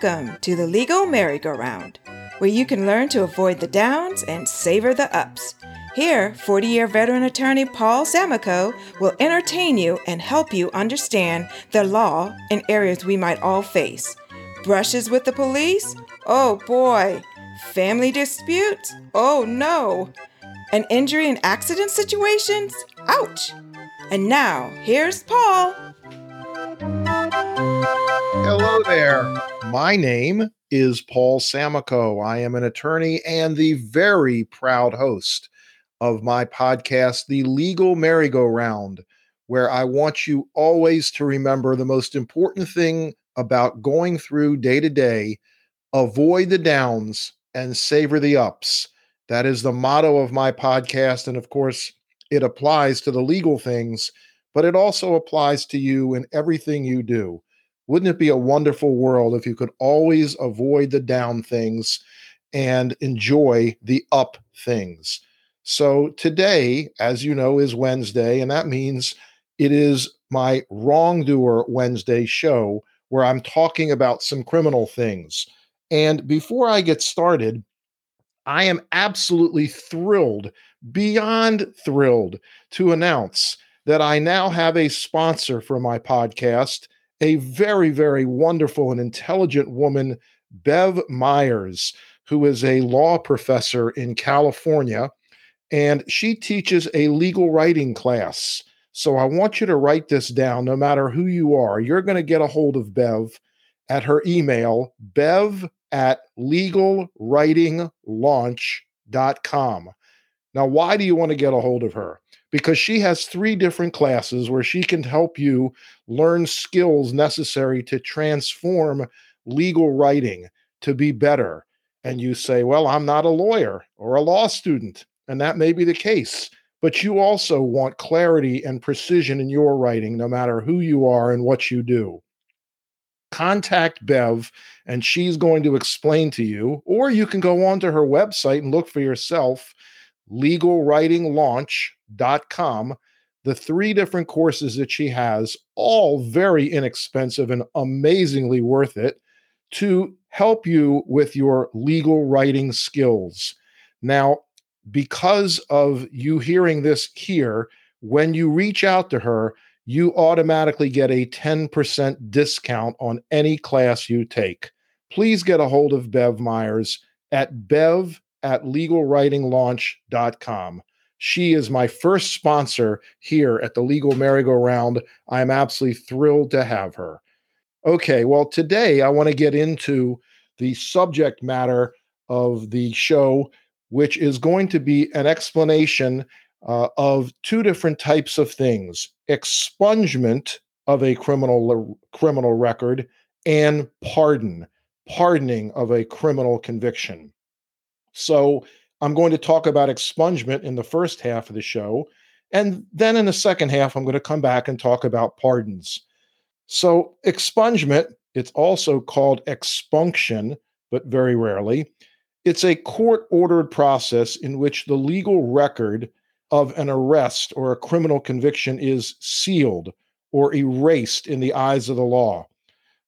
Welcome to the Legal Merry-Go-Round, where you can learn to avoid the downs and savor the ups. Here, 40 year veteran attorney Paul Samico will entertain you and help you understand the law in areas we might all face. Brushes with the police? Oh boy. Family disputes? Oh no. An injury and accident situations? Ouch. And now, here's Paul. Hello there. My name is Paul Samico. I am an attorney and the very proud host of my podcast, The Legal Merry-Go-Round, where I want you always to remember the most important thing about going through day to day avoid the downs and savor the ups. That is the motto of my podcast. And of course, it applies to the legal things, but it also applies to you in everything you do. Wouldn't it be a wonderful world if you could always avoid the down things and enjoy the up things? So today, as you know, is Wednesday, and that means it is my Wrongdoer Wednesday show where I'm talking about some criminal things. And before I get started, I am absolutely thrilled, beyond thrilled, to announce that I now have a sponsor for my podcast, a very, very wonderful and intelligent woman, Bev Myers, who is a law professor in California and she teaches a legal writing class. So I want you to write this down no matter who you are. You're going to get a hold of Bev at her email, bev at legalwritinglaunch.com. Now, why do you want to get a hold of her? Because she has three different classes where she can help you learn skills necessary to transform legal writing to be better. And you say, Well, I'm not a lawyer or a law student. And that may be the case. But you also want clarity and precision in your writing, no matter who you are and what you do. Contact Bev, and she's going to explain to you, or you can go onto her website and look for yourself, legalwritinglaunch.com. The three different courses that she has, all very inexpensive and amazingly worth it to help you with your legal writing skills. Now, because of you hearing this here, when you reach out to her, you automatically get a 10% discount on any class you take. Please get a hold of Bev Myers at bev at legalwritinglaunch.com. She is my first sponsor here at the Legal Merry-Go-Round. I'm absolutely thrilled to have her. Okay, well, today I want to get into the subject matter of the show which is going to be an explanation uh, of two different types of things expungement of a criminal criminal record and pardon pardoning of a criminal conviction so i'm going to talk about expungement in the first half of the show and then in the second half i'm going to come back and talk about pardons so expungement it's also called expunction but very rarely it's a court ordered process in which the legal record of an arrest or a criminal conviction is sealed or erased in the eyes of the law.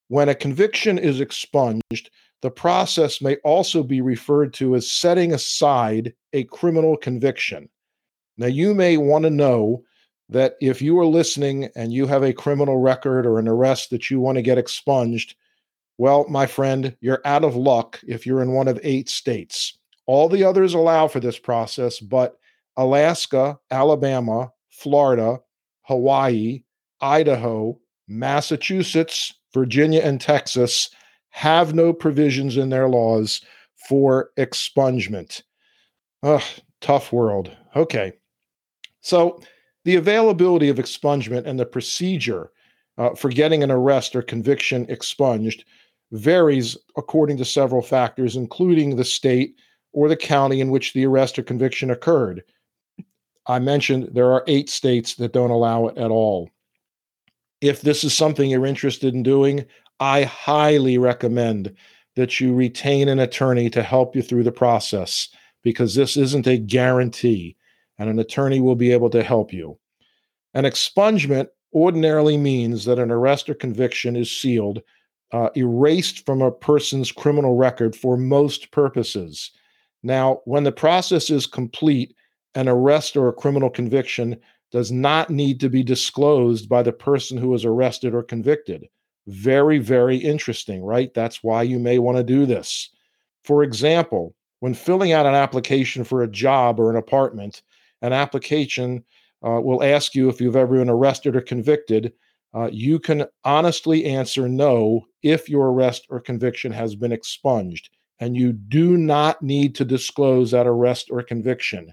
When a conviction is expunged, the process may also be referred to as setting aside a criminal conviction. Now, you may want to know that if you are listening and you have a criminal record or an arrest that you want to get expunged, well, my friend, you're out of luck if you're in one of eight states. All the others allow for this process, but Alaska, Alabama, Florida, Hawaii, Idaho, Massachusetts, Virginia, and Texas have no provisions in their laws for expungement. Ugh, tough world. Okay. So, the availability of expungement and the procedure uh, for getting an arrest or conviction expunged varies according to several factors, including the state or the county in which the arrest or conviction occurred. I mentioned there are eight states that don't allow it at all. If this is something you're interested in doing, I highly recommend that you retain an attorney to help you through the process because this isn't a guarantee, and an attorney will be able to help you. An expungement ordinarily means that an arrest or conviction is sealed uh, erased from a person's criminal record for most purposes. Now, when the process is complete, an arrest or a criminal conviction does not need to be disclosed by the person who is arrested or convicted. Very, very interesting, right? That's why you may want to do this. For example, when filling out an application for a job or an apartment, an application uh, will ask you if you've ever been arrested or convicted. Uh, you can honestly answer no if your arrest or conviction has been expunged, and you do not need to disclose that arrest or conviction.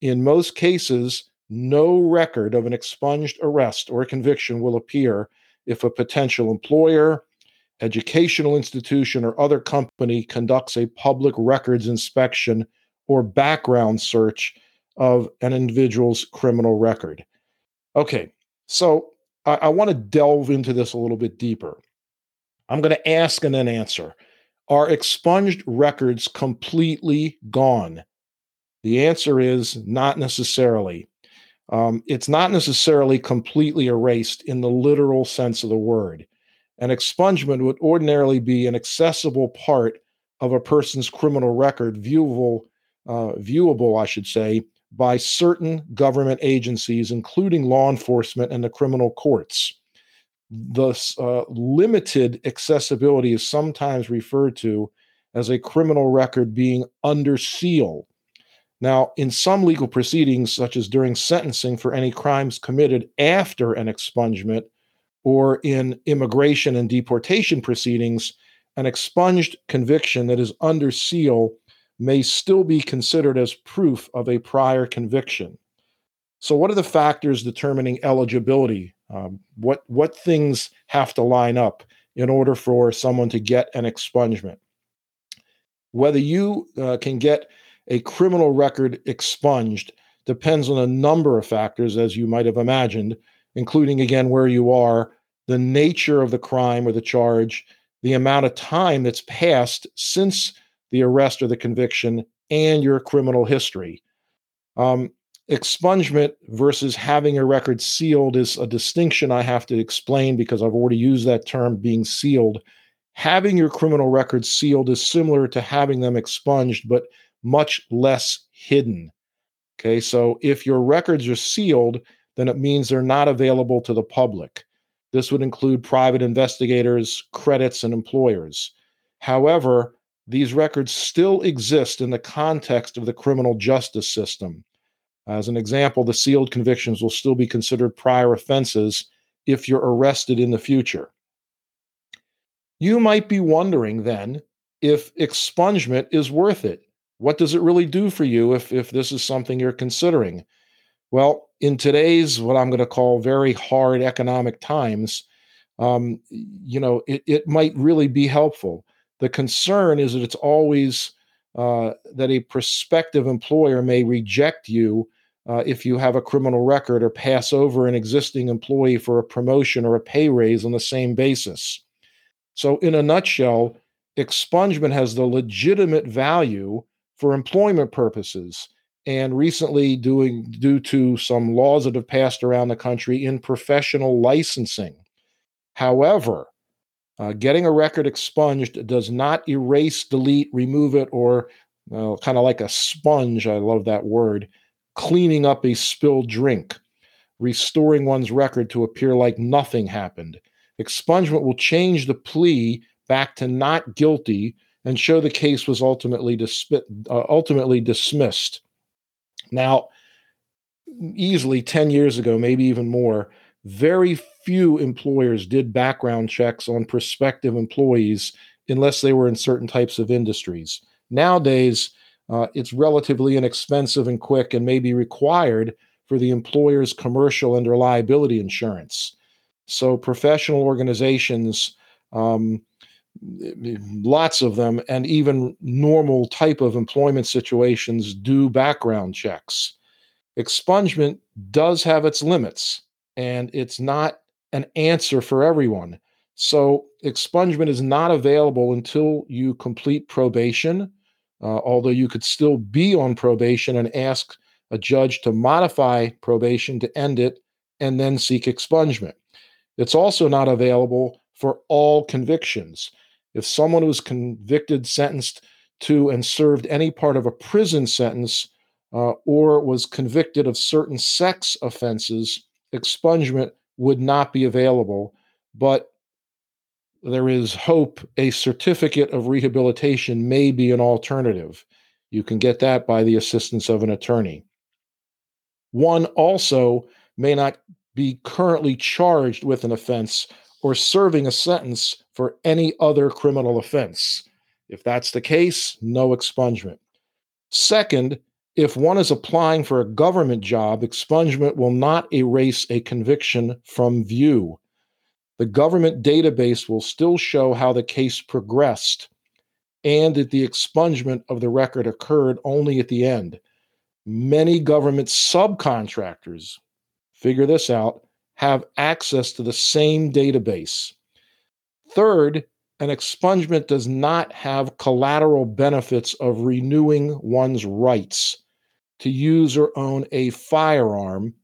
In most cases, no record of an expunged arrest or conviction will appear if a potential employer, educational institution, or other company conducts a public records inspection or background search of an individual's criminal record. Okay, so I, I want to delve into this a little bit deeper. I'm going to ask and then answer Are expunged records completely gone? The answer is not necessarily. Um, it's not necessarily completely erased in the literal sense of the word. An expungement would ordinarily be an accessible part of a person's criminal record, viewable, uh, viewable, I should say, by certain government agencies, including law enforcement and the criminal courts. The uh, limited accessibility is sometimes referred to as a criminal record being under seal. Now, in some legal proceedings, such as during sentencing for any crimes committed after an expungement, or in immigration and deportation proceedings, an expunged conviction that is under seal may still be considered as proof of a prior conviction. So, what are the factors determining eligibility? Um, what what things have to line up in order for someone to get an expungement? Whether you uh, can get a criminal record expunged depends on a number of factors, as you might have imagined, including again where you are, the nature of the crime or the charge, the amount of time that's passed since the arrest or the conviction, and your criminal history. Um, expungement versus having a record sealed is a distinction I have to explain because I've already used that term being sealed. Having your criminal record sealed is similar to having them expunged, but much less hidden. Okay, so if your records are sealed, then it means they're not available to the public. This would include private investigators, credits, and employers. However, these records still exist in the context of the criminal justice system. As an example, the sealed convictions will still be considered prior offenses if you're arrested in the future. You might be wondering then if expungement is worth it. What does it really do for you if, if this is something you're considering? Well, in today's what I'm going to call very hard economic times, um, you know, it, it might really be helpful. The concern is that it's always uh, that a prospective employer may reject you uh, if you have a criminal record or pass over an existing employee for a promotion or a pay raise on the same basis. So, in a nutshell, expungement has the legitimate value for employment purposes. And recently, doing due to some laws that have passed around the country in professional licensing. However, uh, getting a record expunged does not erase, delete, remove it, or uh, kind of like a sponge. I love that word. Cleaning up a spilled drink, restoring one's record to appear like nothing happened. Expungement will change the plea back to not guilty and show the case was ultimately, disp- uh, ultimately dismissed. Now, easily 10 years ago, maybe even more, very few employers did background checks on prospective employees unless they were in certain types of industries. Nowadays, uh, it's relatively inexpensive and quick and may be required for the employer's commercial and liability insurance. So, professional organizations, um, lots of them, and even normal type of employment situations do background checks. Expungement does have its limits, and it's not an answer for everyone. So, expungement is not available until you complete probation, uh, although you could still be on probation and ask a judge to modify probation to end it and then seek expungement. It's also not available for all convictions. If someone was convicted, sentenced to, and served any part of a prison sentence, uh, or was convicted of certain sex offenses, expungement would not be available. But there is hope a certificate of rehabilitation may be an alternative. You can get that by the assistance of an attorney. One also may not be currently charged with an offense or serving a sentence for any other criminal offense. If that's the case, no expungement. Second, if one is applying for a government job, expungement will not erase a conviction from view. The government database will still show how the case progressed and that the expungement of the record occurred only at the end. Many government subcontractors, figure this out, have access to the same database. Third, an expungement does not have collateral benefits of renewing one's rights to use or own a firearm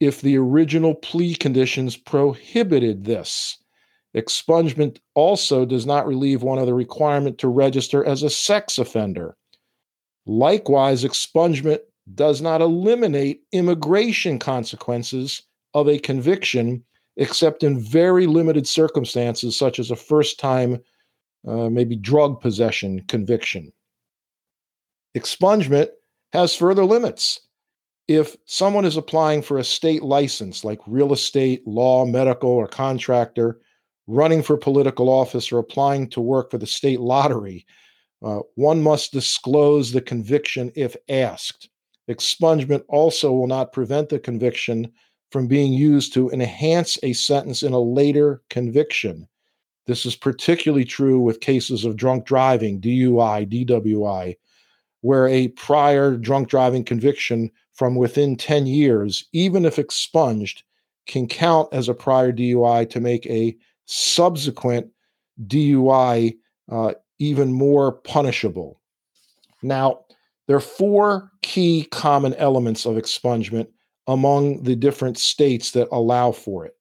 if the original plea conditions prohibited this. Expungement also does not relieve one of the requirement to register as a sex offender. Likewise, expungement does not eliminate immigration consequences of a conviction, except in very limited circumstances, such as a first time, uh, maybe drug possession conviction. Expungement has further limits if someone is applying for a state license like real estate, law, medical, or contractor, running for political office, or applying to work for the state lottery, uh, one must disclose the conviction if asked. Expungement also will not prevent the conviction from being used to enhance a sentence in a later conviction. This is particularly true with cases of drunk driving, DUI, DWI, where a prior drunk driving conviction from within 10 years, even if expunged, can count as a prior DUI to make a subsequent DUI uh, even more punishable. Now, there are four key common elements of expungement among the different states that allow for it.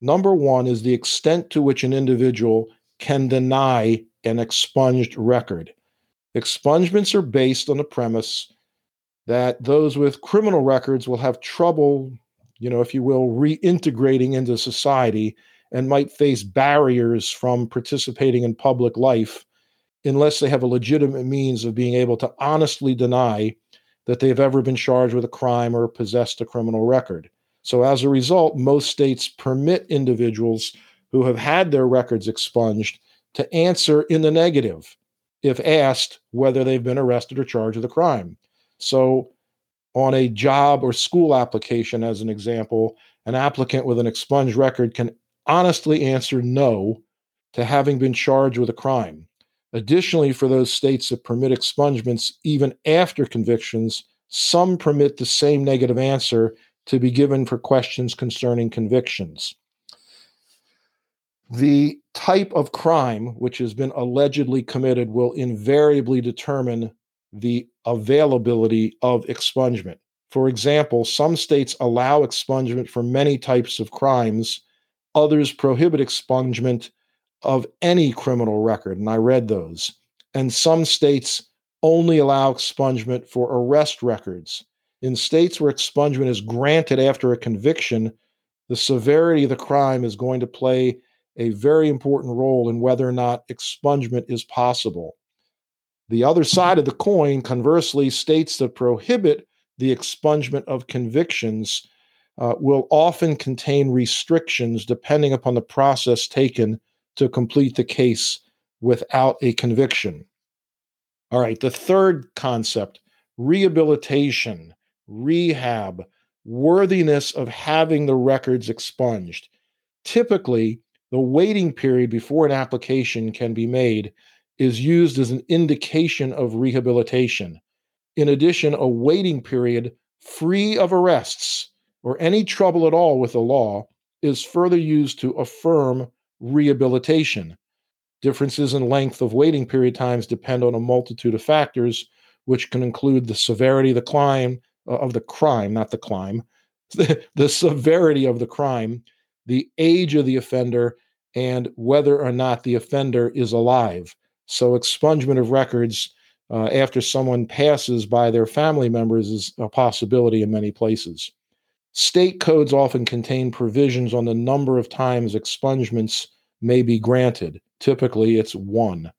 Number one is the extent to which an individual can deny an expunged record. Expungements are based on the premise that those with criminal records will have trouble, you know, if you will, reintegrating into society and might face barriers from participating in public life unless they have a legitimate means of being able to honestly deny that they've ever been charged with a crime or possessed a criminal record. So, as a result, most states permit individuals who have had their records expunged to answer in the negative if asked whether they've been arrested or charged with a crime. So, on a job or school application, as an example, an applicant with an expunged record can honestly answer no to having been charged with a crime. Additionally, for those states that permit expungements even after convictions, some permit the same negative answer to be given for questions concerning convictions. The type of crime which has been allegedly committed will invariably determine the availability of expungement. For example, some states allow expungement for many types of crimes, others prohibit expungement of any criminal record, and I read those. And some states only allow expungement for arrest records. In states where expungement is granted after a conviction, the severity of the crime is going to play a very important role in whether or not expungement is possible. The other side of the coin, conversely, states that prohibit the expungement of convictions uh, will often contain restrictions depending upon the process taken to complete the case without a conviction. All right, the third concept rehabilitation, rehab, worthiness of having the records expunged. Typically, the waiting period before an application can be made is used as an indication of rehabilitation. In addition, a waiting period free of arrests or any trouble at all with the law is further used to affirm rehabilitation. Differences in length of waiting period times depend on a multitude of factors, which can include the severity of the crime, uh, of the crime, not the climb, the, the severity of the crime, the age of the offender, and whether or not the offender is alive. So, expungement of records uh, after someone passes by their family members is a possibility in many places. State codes often contain provisions on the number of times expungements may be granted. Typically, it's one.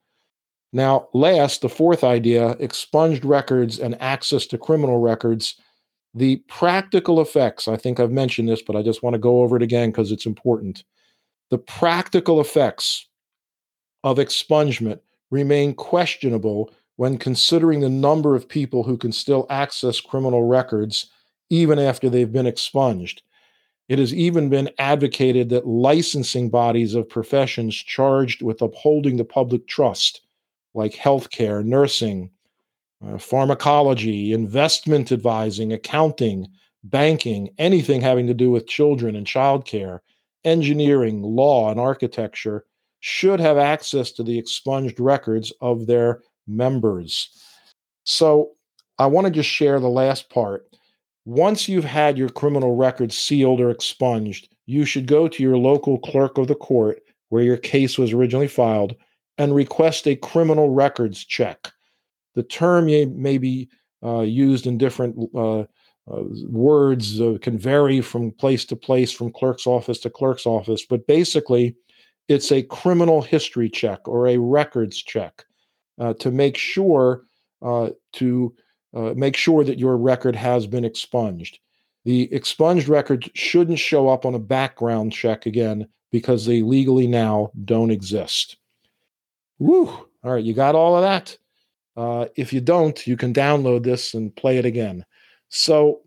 Now, last, the fourth idea expunged records and access to criminal records. The practical effects, I think I've mentioned this, but I just want to go over it again because it's important. The practical effects of expungement remain questionable when considering the number of people who can still access criminal records even after they've been expunged. It has even been advocated that licensing bodies of professions charged with upholding the public trust, like healthcare, nursing, uh, pharmacology, investment advising, accounting, banking, anything having to do with children and childcare, engineering, law, and architecture, should have access to the expunged records of their members. So I want to just share the last part. Once you've had your criminal record sealed or expunged, you should go to your local clerk of the court where your case was originally filed and request a criminal records check. The term may, be uh, used in different uh, uh, words, uh, can vary from place to place, from clerk's office to clerk's office, but basically, it's a criminal history check or a records check uh, to make sure uh, to uh, make sure that your record has been expunged. The expunged record shouldn't show up on a background check again because they legally now don't exist. Woo! All right, you got all of that. Uh, if you don't, you can download this and play it again. So,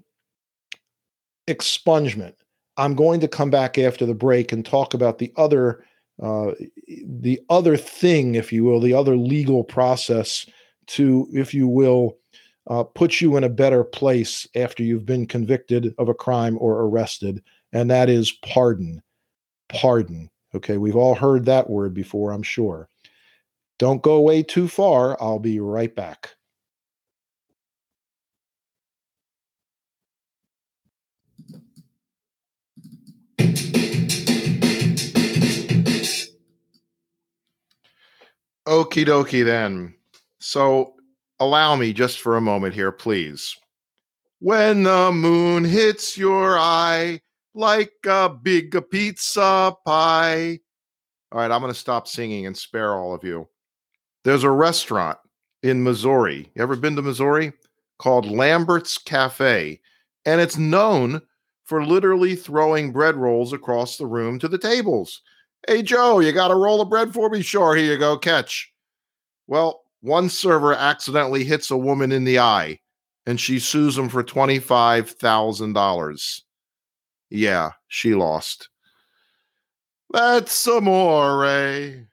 expungement. I'm going to come back after the break and talk about the other uh, the other thing, if you will, the other legal process to, if you will, uh, put you in a better place after you've been convicted of a crime or arrested, and that is pardon. Pardon. Okay, we've all heard that word before, I'm sure. Don't go away too far. I'll be right back. Okie dokie then. So allow me just for a moment here, please. When the moon hits your eye like a big pizza pie. All right, I'm going to stop singing and spare all of you. There's a restaurant in Missouri. You ever been to Missouri? Called Lambert's Cafe. And it's known for literally throwing bread rolls across the room to the tables. Hey, Joe, you got a roll of bread for me? Sure, here you go, catch. Well, one server accidentally hits a woman in the eye and she sues him for $25,000. Yeah, she lost. That's amore.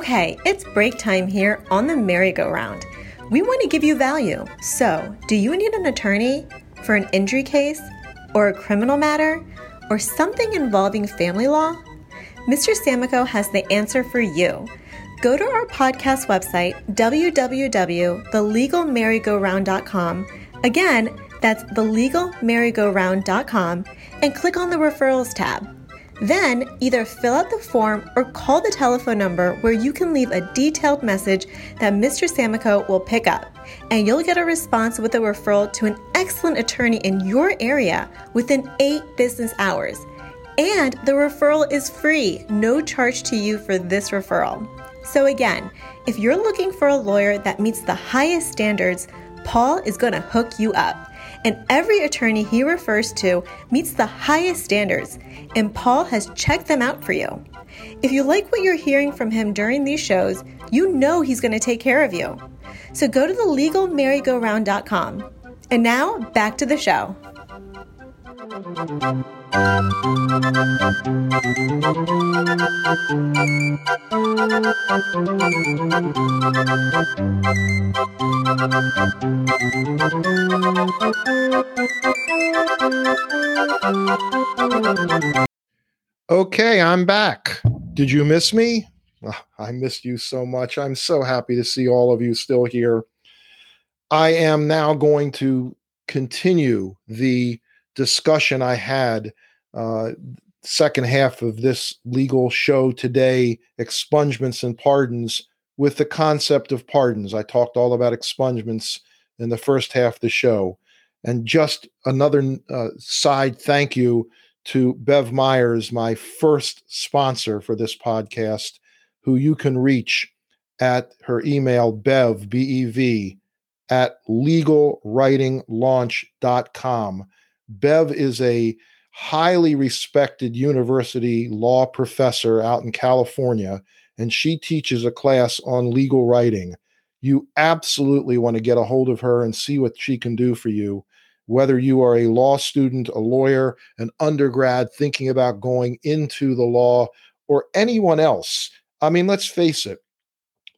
Okay, it's break time here on the merry-go-round. We want to give you value. So, do you need an attorney for an injury case, or a criminal matter, or something involving family law? Mr. Samico has the answer for you. Go to our podcast website, www.thelegalmerrygoround.com. Again, that's thelegalmerrygoround.com, and click on the referrals tab. Then either fill out the form or call the telephone number where you can leave a detailed message that Mr. Samico will pick up, and you'll get a response with a referral to an excellent attorney in your area within eight business hours. And the referral is free, no charge to you for this referral. So, again, if you're looking for a lawyer that meets the highest standards, Paul is going to hook you up and every attorney he refers to meets the highest standards, and Paul has checked them out for you. If you like what you're hearing from him during these shows, you know he's going to take care of you. So go to thelegalmerrygoround.com. And now, back to the show. Okay, I'm back. Did you miss me? Oh, I missed you so much. I'm so happy to see all of you still here. I am now going to continue the discussion I had uh, second half of this legal show today, expungements and pardons, with the concept of pardons. I talked all about expungements in the first half of the show. And just another uh, side thank you to Bev Myers, my first sponsor for this podcast, who you can reach at her email, bev, B E V, at legalwritinglaunch.com. Bev is a highly respected university law professor out in California, and she teaches a class on legal writing. You absolutely want to get a hold of her and see what she can do for you whether you are a law student, a lawyer, an undergrad thinking about going into the law, or anyone else. I mean, let's face it,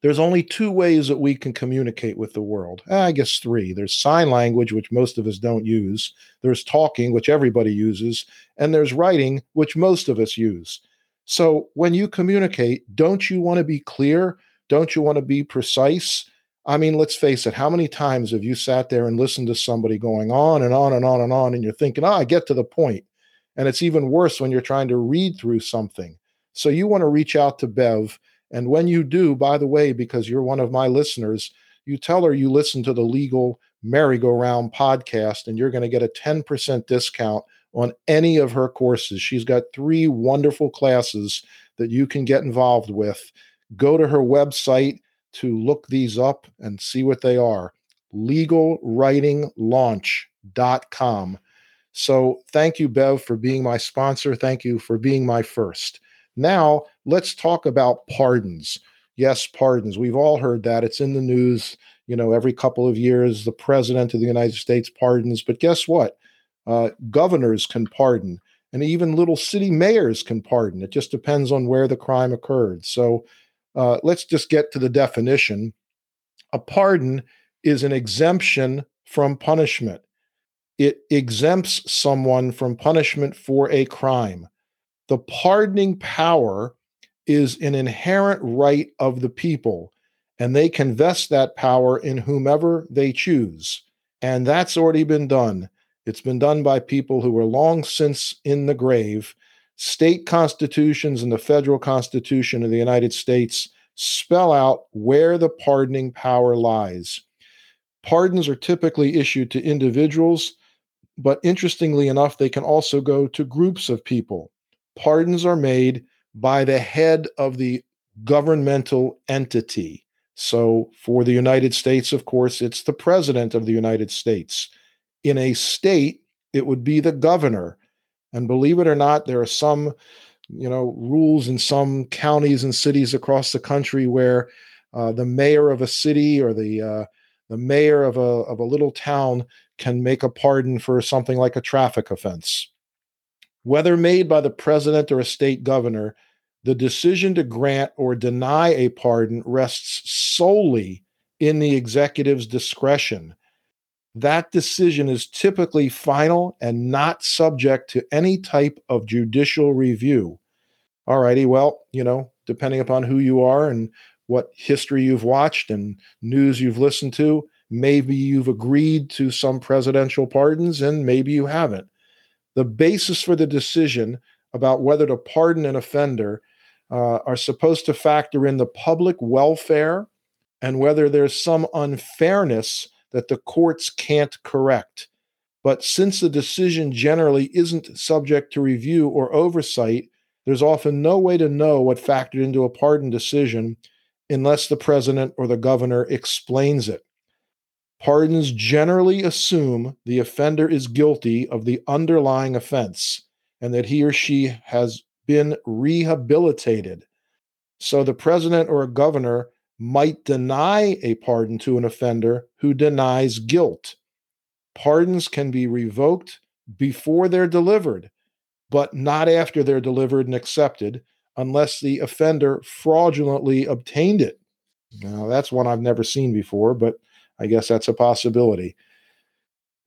there's only two ways that we can communicate with the world. Eh, I guess three. There's sign language, which most of us don't use, there's talking, which everybody uses, and there's writing, which most of us use. So when you communicate, don't you want to be clear? Don't you want to be precise? I mean, let's face it, how many times have you sat there and listened to somebody going on and on and on and on, and you're thinking, oh, I get to the point. And it's even worse when you're trying to read through something. So you want to reach out to Bev. And when you do, by the way, because you're one of my listeners, you tell her you listen to the Legal Merry-Go-Round podcast, and you're going to get a 10% discount on any of her courses. She's got three wonderful classes that you can get involved with. Go to her website to look these up and see what they are. LegalWritingLaunch.com. So thank you, Bev, for being my sponsor. Thank you for being my first. Now, let's talk about pardons. Yes, pardons. We've all heard that. It's in the news. You know, every couple of years, the president of the United States pardons. But guess what? Uh, governors can pardon, and even little city mayors can pardon. It just depends on where the crime occurred. So, uh, let's just get to the definition. A pardon is an exemption from punishment. It exempts someone from punishment for a crime. The pardoning power is an inherent right of the people, and they can vest that power in whomever they choose. And that's already been done. It's been done by people who were long since in the grave state constitutions and the federal constitution of the United States spell out where the pardoning power lies. Pardons are typically issued to individuals, but interestingly enough, they can also go to groups of people. Pardons are made by the head of the governmental entity. So, for the United States, of course, it's the president of the United States. In a state, it would be the governor. And believe it or not, there are some, you know, rules in some counties and cities across the country where uh, the mayor of a city or the uh, the mayor of a of a little town can make a pardon for something like a traffic offense. Whether made by the president or a state governor, the decision to grant or deny a pardon rests solely in the executive's discretion that decision is typically final and not subject to any type of judicial review. All righty, well, you know, depending upon who you are and what history you've watched and news you've listened to, maybe you've agreed to some presidential pardons and maybe you haven't. The basis for the decision about whether to pardon an offender uh, are supposed to factor in the public welfare and whether there's some unfairness that the courts can't correct. But since the decision generally isn't subject to review or oversight, there's often no way to know what factored into a pardon decision unless the president or the governor explains it. Pardons generally assume the offender is guilty of the underlying offense and that he or she has been rehabilitated. So the president or a governor might deny a pardon to an offender who denies guilt. Pardons can be revoked before they're delivered, but not after they're delivered and accepted unless the offender fraudulently obtained it. Now, that's one I've never seen before, but I guess that's a possibility.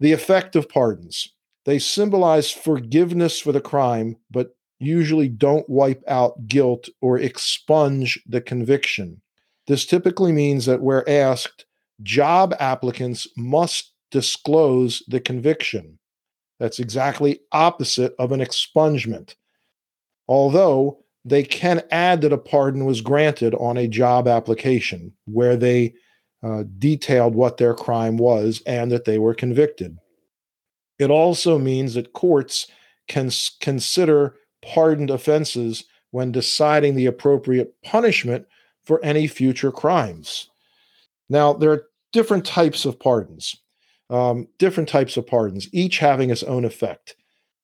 The effect of pardons. They symbolize forgiveness for the crime, but usually don't wipe out guilt or expunge the conviction. This typically means that where asked, job applicants must disclose the conviction. That's exactly opposite of an expungement. Although they can add that a pardon was granted on a job application where they uh, detailed what their crime was and that they were convicted. It also means that courts can consider pardoned offenses when deciding the appropriate punishment for any future crimes. Now, there are different types of pardons, um, different types of pardons, each having its own effect.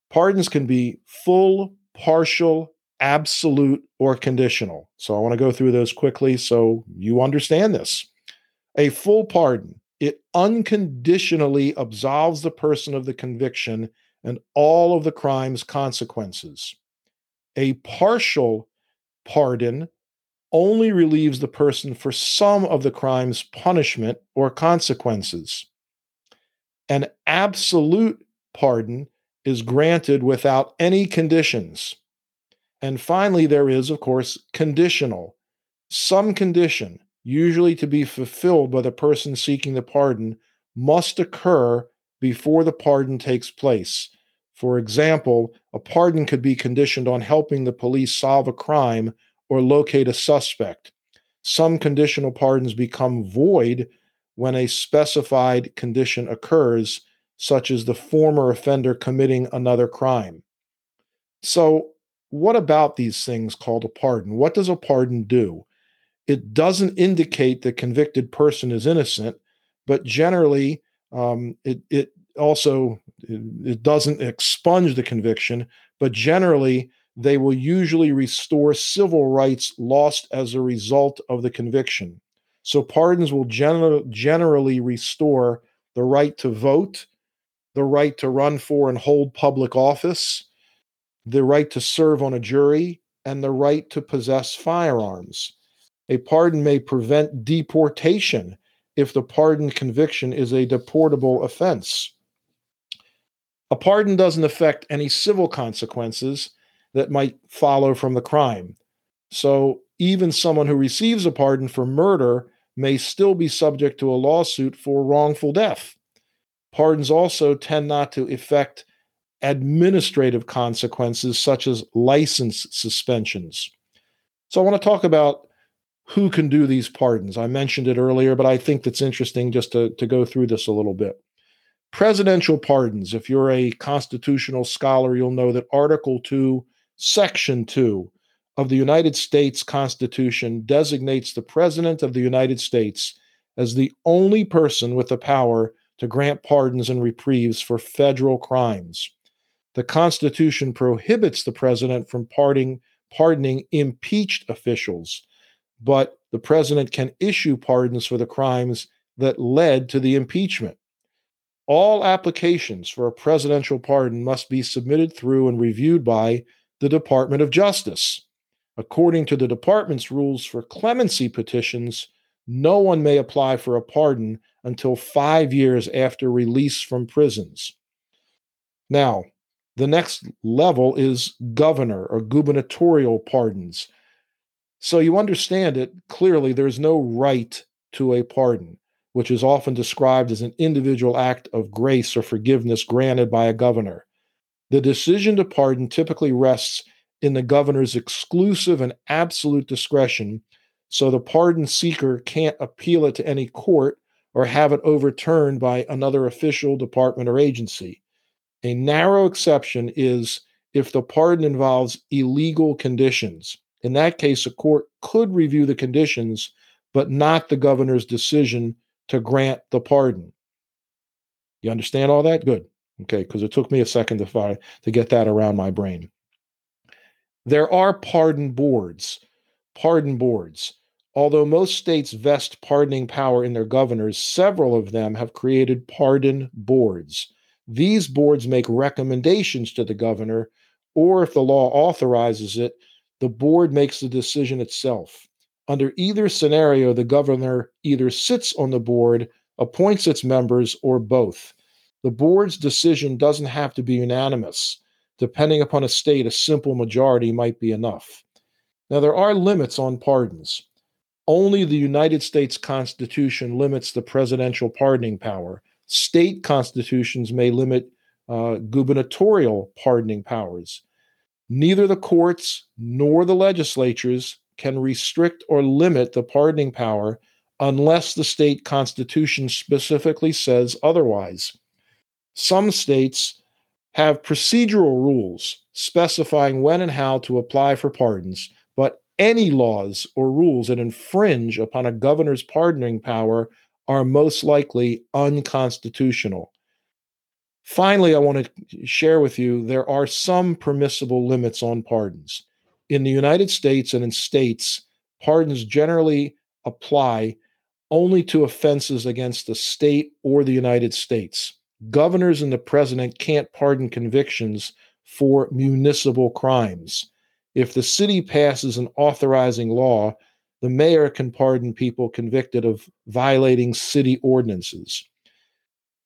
Pardons can be full, partial, absolute, or conditional. So I want to go through those quickly so you understand this. A full pardon, it unconditionally absolves the person of the conviction and all of the crime's consequences. A partial pardon only relieves the person for some of the crime's punishment or consequences. An absolute pardon is granted without any conditions. And finally, there is, of course, conditional. Some condition, usually to be fulfilled by the person seeking the pardon, must occur before the pardon takes place. For example, a pardon could be conditioned on helping the police solve a crime or locate a suspect. Some conditional pardons become void when a specified condition occurs, such as the former offender committing another crime. So, what about these things called a pardon? What does a pardon do? It doesn't indicate the convicted person is innocent, but generally, um, it, it also it doesn't expunge the conviction, but generally they will usually restore civil rights lost as a result of the conviction. So pardons will gener- generally restore the right to vote, the right to run for and hold public office, the right to serve on a jury, and the right to possess firearms. A pardon may prevent deportation if the pardoned conviction is a deportable offense. A pardon doesn't affect any civil consequences that might follow from the crime. So even someone who receives a pardon for murder may still be subject to a lawsuit for wrongful death. Pardons also tend not to affect administrative consequences such as license suspensions. So I want to talk about who can do these pardons. I mentioned it earlier, but I think that's interesting just to, to go through this a little bit. Presidential pardons. If you're a constitutional scholar, you'll know that Article 2 Section 2 of the United States Constitution designates the President of the United States as the only person with the power to grant pardons and reprieves for federal crimes. The Constitution prohibits the President from pardoning, pardoning impeached officials, but the President can issue pardons for the crimes that led to the impeachment. All applications for a presidential pardon must be submitted through and reviewed by the Department of Justice. According to the department's rules for clemency petitions, no one may apply for a pardon until five years after release from prisons. Now, the next level is governor or gubernatorial pardons. So you understand it clearly, there's no right to a pardon, which is often described as an individual act of grace or forgiveness granted by a governor. The decision to pardon typically rests in the governor's exclusive and absolute discretion, so the pardon seeker can't appeal it to any court or have it overturned by another official, department, or agency. A narrow exception is if the pardon involves illegal conditions. In that case, a court could review the conditions, but not the governor's decision to grant the pardon. You understand all that? Good. Okay, because it took me a second to find to get that around my brain. There are pardon boards. Pardon boards. Although most states vest pardoning power in their governors, several of them have created pardon boards. These boards make recommendations to the governor, or if the law authorizes it, the board makes the decision itself. Under either scenario, the governor either sits on the board, appoints its members, or both. The board's decision doesn't have to be unanimous. Depending upon a state, a simple majority might be enough. Now, there are limits on pardons. Only the United States Constitution limits the presidential pardoning power. State constitutions may limit uh, gubernatorial pardoning powers. Neither the courts nor the legislatures can restrict or limit the pardoning power unless the state constitution specifically says otherwise. Some states have procedural rules specifying when and how to apply for pardons, but any laws or rules that infringe upon a governor's pardoning power are most likely unconstitutional. Finally, I want to share with you there are some permissible limits on pardons. In the United States and in states, pardons generally apply only to offenses against the state or the United States. Governors and the president can't pardon convictions for municipal crimes. If the city passes an authorizing law, the mayor can pardon people convicted of violating city ordinances.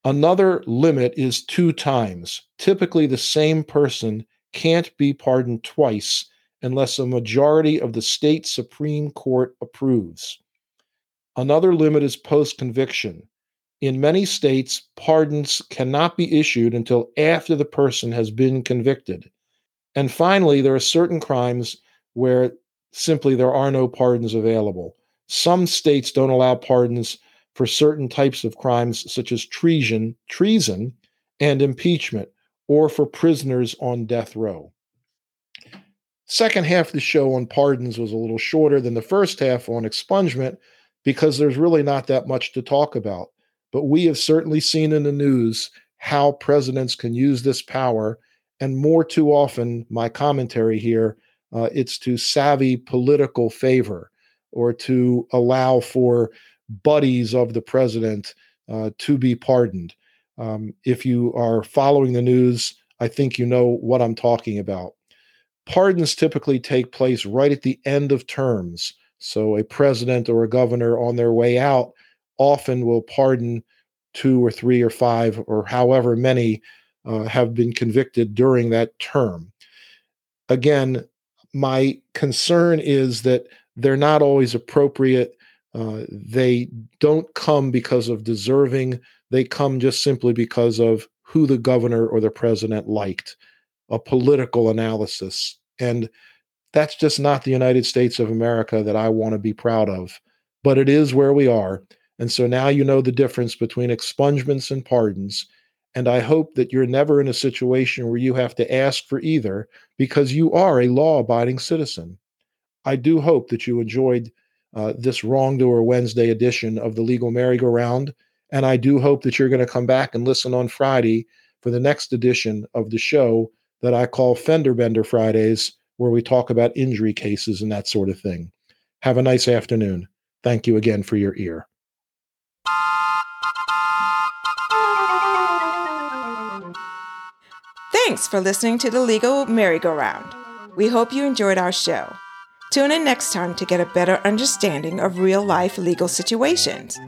Another limit is two times. Typically, the same person can't be pardoned twice unless a majority of the state Supreme Court approves. Another limit is post conviction. In many states, pardons cannot be issued until after the person has been convicted. And finally, there are certain crimes where simply there are no pardons available. Some states don't allow pardons for certain types of crimes such as treason, treason and impeachment or for prisoners on death row. Second half of the show on pardons was a little shorter than the first half on expungement because there's really not that much to talk about. But we have certainly seen in the news how presidents can use this power. And more too often, my commentary here, uh, it's to savvy political favor or to allow for buddies of the president uh, to be pardoned. Um, if you are following the news, I think you know what I'm talking about. Pardons typically take place right at the end of terms. So a president or a governor on their way out often will pardon two or three or five or however many uh, have been convicted during that term. Again, my concern is that they're not always appropriate. Uh, they don't come because of deserving, they come just simply because of who the governor or the president liked, a political analysis. And that's just not the United States of America that I want to be proud of. But it is where we are. And so now you know the difference between expungements and pardons. And I hope that you're never in a situation where you have to ask for either because you are a law abiding citizen. I do hope that you enjoyed uh, this Wrongdoer Wednesday edition of the Legal Merry-Go-Round. And I do hope that you're going to come back and listen on Friday for the next edition of the show that I call Fender Bender Fridays where we talk about injury cases and that sort of thing. Have a nice afternoon. Thank you again for your ear. Thanks for listening to the Legal Merry-Go-Round. We hope you enjoyed our show. Tune in next time to get a better understanding of real life legal situations.